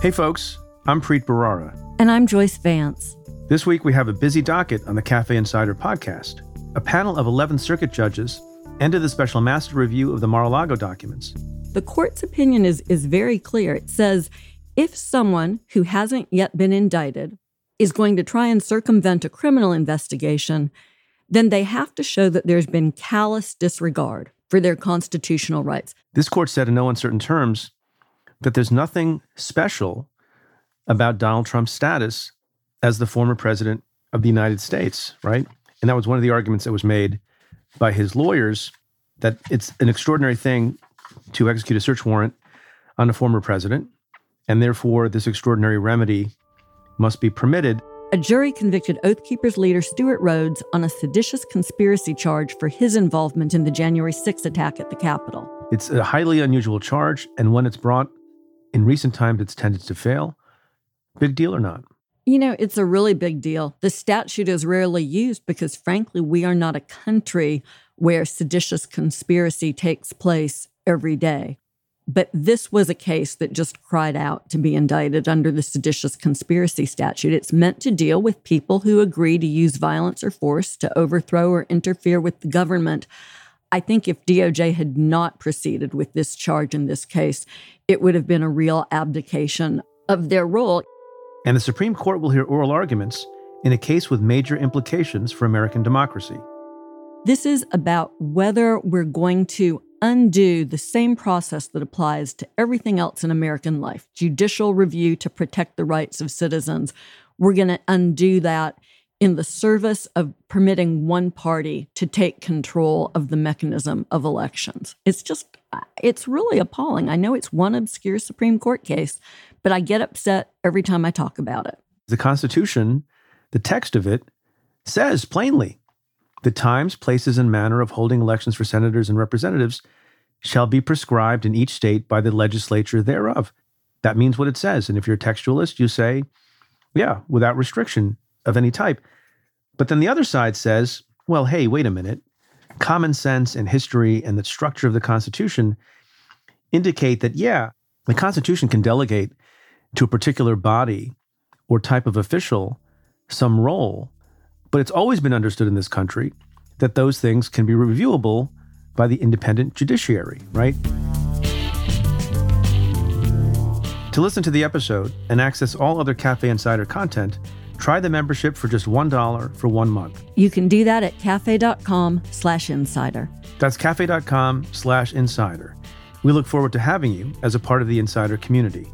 Hey, folks, I'm Preet Bharara. And I'm Joyce Vance. This week, we have a busy docket on the Cafe Insider podcast. A panel of 11 circuit judges ended the special master review of the Mar a Lago documents. The court's opinion is, is very clear. It says if someone who hasn't yet been indicted is going to try and circumvent a criminal investigation, then they have to show that there's been callous disregard for their constitutional rights. This court said in no uncertain terms that there's nothing special about Donald Trump's status as the former president of the United States, right? And that was one of the arguments that was made by his lawyers that it's an extraordinary thing to execute a search warrant on a former president, and therefore this extraordinary remedy must be permitted. A jury convicted Oath Keepers leader Stewart Rhodes on a seditious conspiracy charge for his involvement in the January 6 attack at the Capitol. It's a highly unusual charge, and when it's brought in recent times, it's tended to fail. Big deal or not? You know, it's a really big deal. The statute is rarely used because, frankly, we are not a country where seditious conspiracy takes place every day. But this was a case that just cried out to be indicted under the seditious conspiracy statute. It's meant to deal with people who agree to use violence or force to overthrow or interfere with the government. I think if DOJ had not proceeded with this charge in this case, it would have been a real abdication of their role. And the Supreme Court will hear oral arguments in a case with major implications for American democracy. This is about whether we're going to undo the same process that applies to everything else in American life judicial review to protect the rights of citizens. We're going to undo that in the service of permitting one party to take control of the mechanism of elections. It's just, it's really appalling. I know it's one obscure Supreme Court case, but I get upset every time I talk about it. The Constitution, the text of it, says plainly the times, places, and manner of holding elections for senators and representatives shall be prescribed in each state by the legislature thereof. That means what it says. And if you're a textualist, you say, yeah, without restriction of any type. But then the other side says, well, hey, wait a minute. Common sense and history and the structure of the Constitution indicate that, yeah, the Constitution can delegate to a particular body or type of official some role, but it's always been understood in this country that those things can be reviewable by the independent judiciary, right? To listen to the episode and access all other Cafe Insider content, try the membership for just $1 for one month. You can do that at cafe.com slash insider. That's cafe.com slash insider. We look forward to having you as a part of the insider community.